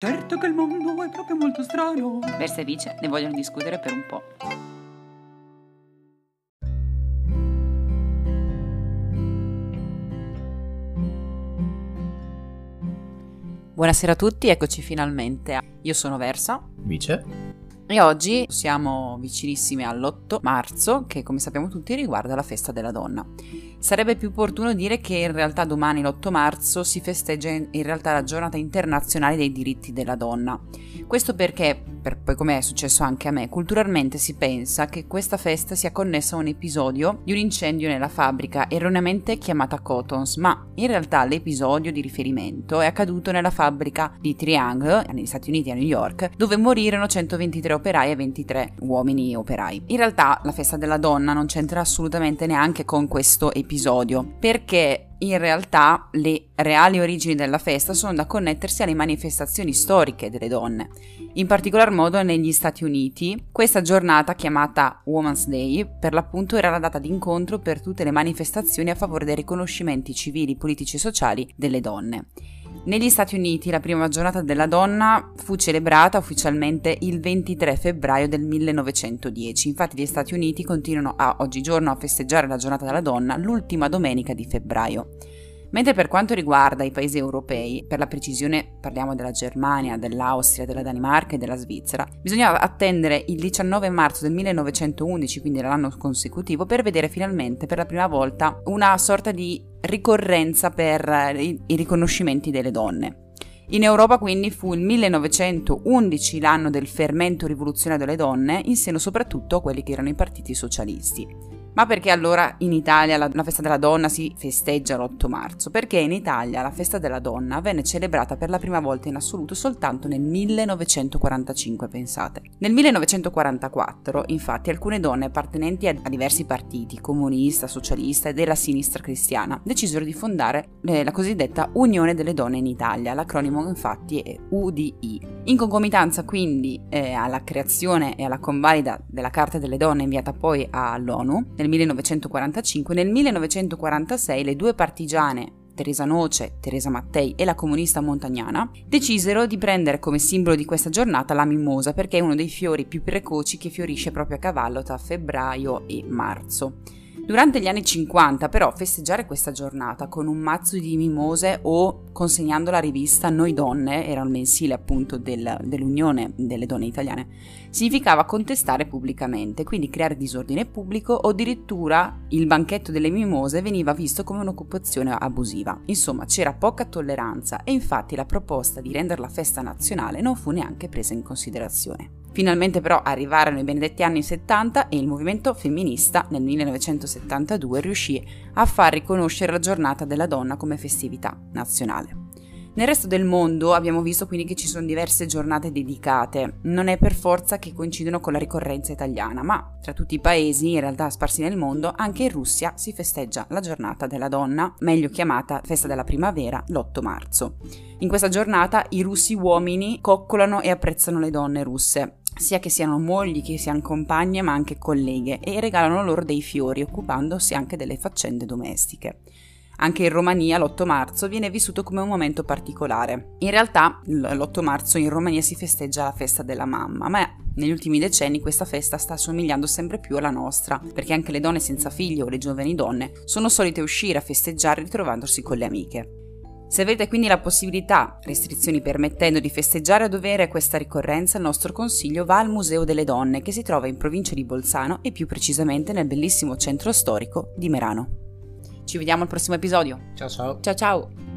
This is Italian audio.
Certo che il mondo è proprio molto strano. Versa e Vice ne vogliono discutere per un po'. Buonasera a tutti, eccoci finalmente. Io sono Versa. Vice. E oggi siamo vicinissimi all'8 marzo, che come sappiamo tutti riguarda la festa della donna. Sarebbe più opportuno dire che in realtà domani l'8 marzo si festeggia in realtà la giornata internazionale dei diritti della donna. Questo perché, per poi come è successo anche a me, culturalmente si pensa che questa festa sia connessa a un episodio di un incendio nella fabbrica erroneamente chiamata Cotons, ma in realtà l'episodio di riferimento è accaduto nella fabbrica di Triangle, negli Stati Uniti a New York, dove morirono 123 operai e 23 uomini operai. In realtà la festa della donna non c'entra assolutamente neanche con questo episodio, perché in realtà le reali origini della festa sono da connettersi alle manifestazioni storiche delle donne. In particolar modo negli Stati Uniti, questa giornata chiamata Women's Day per l'appunto era la data d'incontro per tutte le manifestazioni a favore dei riconoscimenti civili, politici e sociali delle donne. Negli Stati Uniti la prima giornata della donna fu celebrata ufficialmente il 23 febbraio del 1910, infatti gli Stati Uniti continuano a oggigiorno a festeggiare la giornata della donna l'ultima domenica di febbraio. Mentre per quanto riguarda i paesi europei, per la precisione parliamo della Germania, dell'Austria, della Danimarca e della Svizzera, bisogna attendere il 19 marzo del 1911, quindi l'anno consecutivo, per vedere finalmente per la prima volta una sorta di ricorrenza per i riconoscimenti delle donne. In Europa quindi fu il 1911 l'anno del fermento rivoluzionario delle donne, in seno soprattutto a quelli che erano i partiti socialisti. Ma perché allora in Italia la, la, festa della donna si festeggia l'8 marzo? Perché in Italia la festa della donna venne celebrata per la prima volta in assoluto soltanto nel 1945, pensate. Nel 1944, infatti, alcune donne appartenenti a, a diversi partiti, comunista, socialista e della sinistra cristiana, decisero di fondare eh, la cosiddetta Unione delle Donne in Italia, l'acronimo infatti è UDI. In concomitanza quindi eh, alla creazione e alla convalida della Carta delle Donne inviata poi all'ONU, nel 1945, nel 1946 le due partigiane Teresa Noce, Teresa Mattei e la comunista montagnana, decisero di prendere come simbolo di questa giornata la mimosa perché è uno dei fiori più precoci che fiorisce proprio a cavallo tra febbraio e marzo. Durante gli anni 50 però festeggiare questa giornata con un mazzo di mimose o consegnando la rivista Noi Donne, era il mensile appunto del, dell'Unione delle Donne Italiane, significava contestare pubblicamente, quindi creare disordine pubblico o addirittura il banchetto delle mimose veniva visto come un'occupazione abusiva. Insomma c'era poca tolleranza e infatti la proposta di renderla festa nazionale non fu neanche presa in considerazione. Finalmente però arrivarono i benedetti anni 70 e il movimento femminista nel 1972 riuscì a far riconoscere la giornata della donna come festività nazionale. Nel resto del mondo abbiamo visto quindi che ci sono diverse giornate dedicate, non è per forza che coincidono con la ricorrenza italiana, ma tra tutti i paesi, in realtà sparsi nel mondo, anche in Russia si festeggia la giornata della donna, meglio chiamata festa della primavera, l'8 marzo. In questa giornata i russi uomini coccolano e apprezzano le donne russe, sia che siano mogli, che siano compagne, ma anche colleghe, e regalano loro dei fiori, occupandosi anche delle faccende domestiche. Anche in Romania l'8 marzo viene vissuto come un momento particolare. In realtà l'8 marzo in Romania si festeggia la festa della mamma, ma negli ultimi decenni questa festa sta assomigliando sempre più alla nostra, perché anche le donne senza figli o le giovani donne sono solite uscire a festeggiare ritrovandosi con le amiche. Se avete quindi la possibilità, restrizioni permettendo, di festeggiare a dovere questa ricorrenza, il nostro consiglio va al Museo delle Donne che si trova in provincia di Bolzano e più precisamente nel bellissimo centro storico di Merano. Ci vediamo al prossimo episodio. Ciao ciao. Ciao ciao.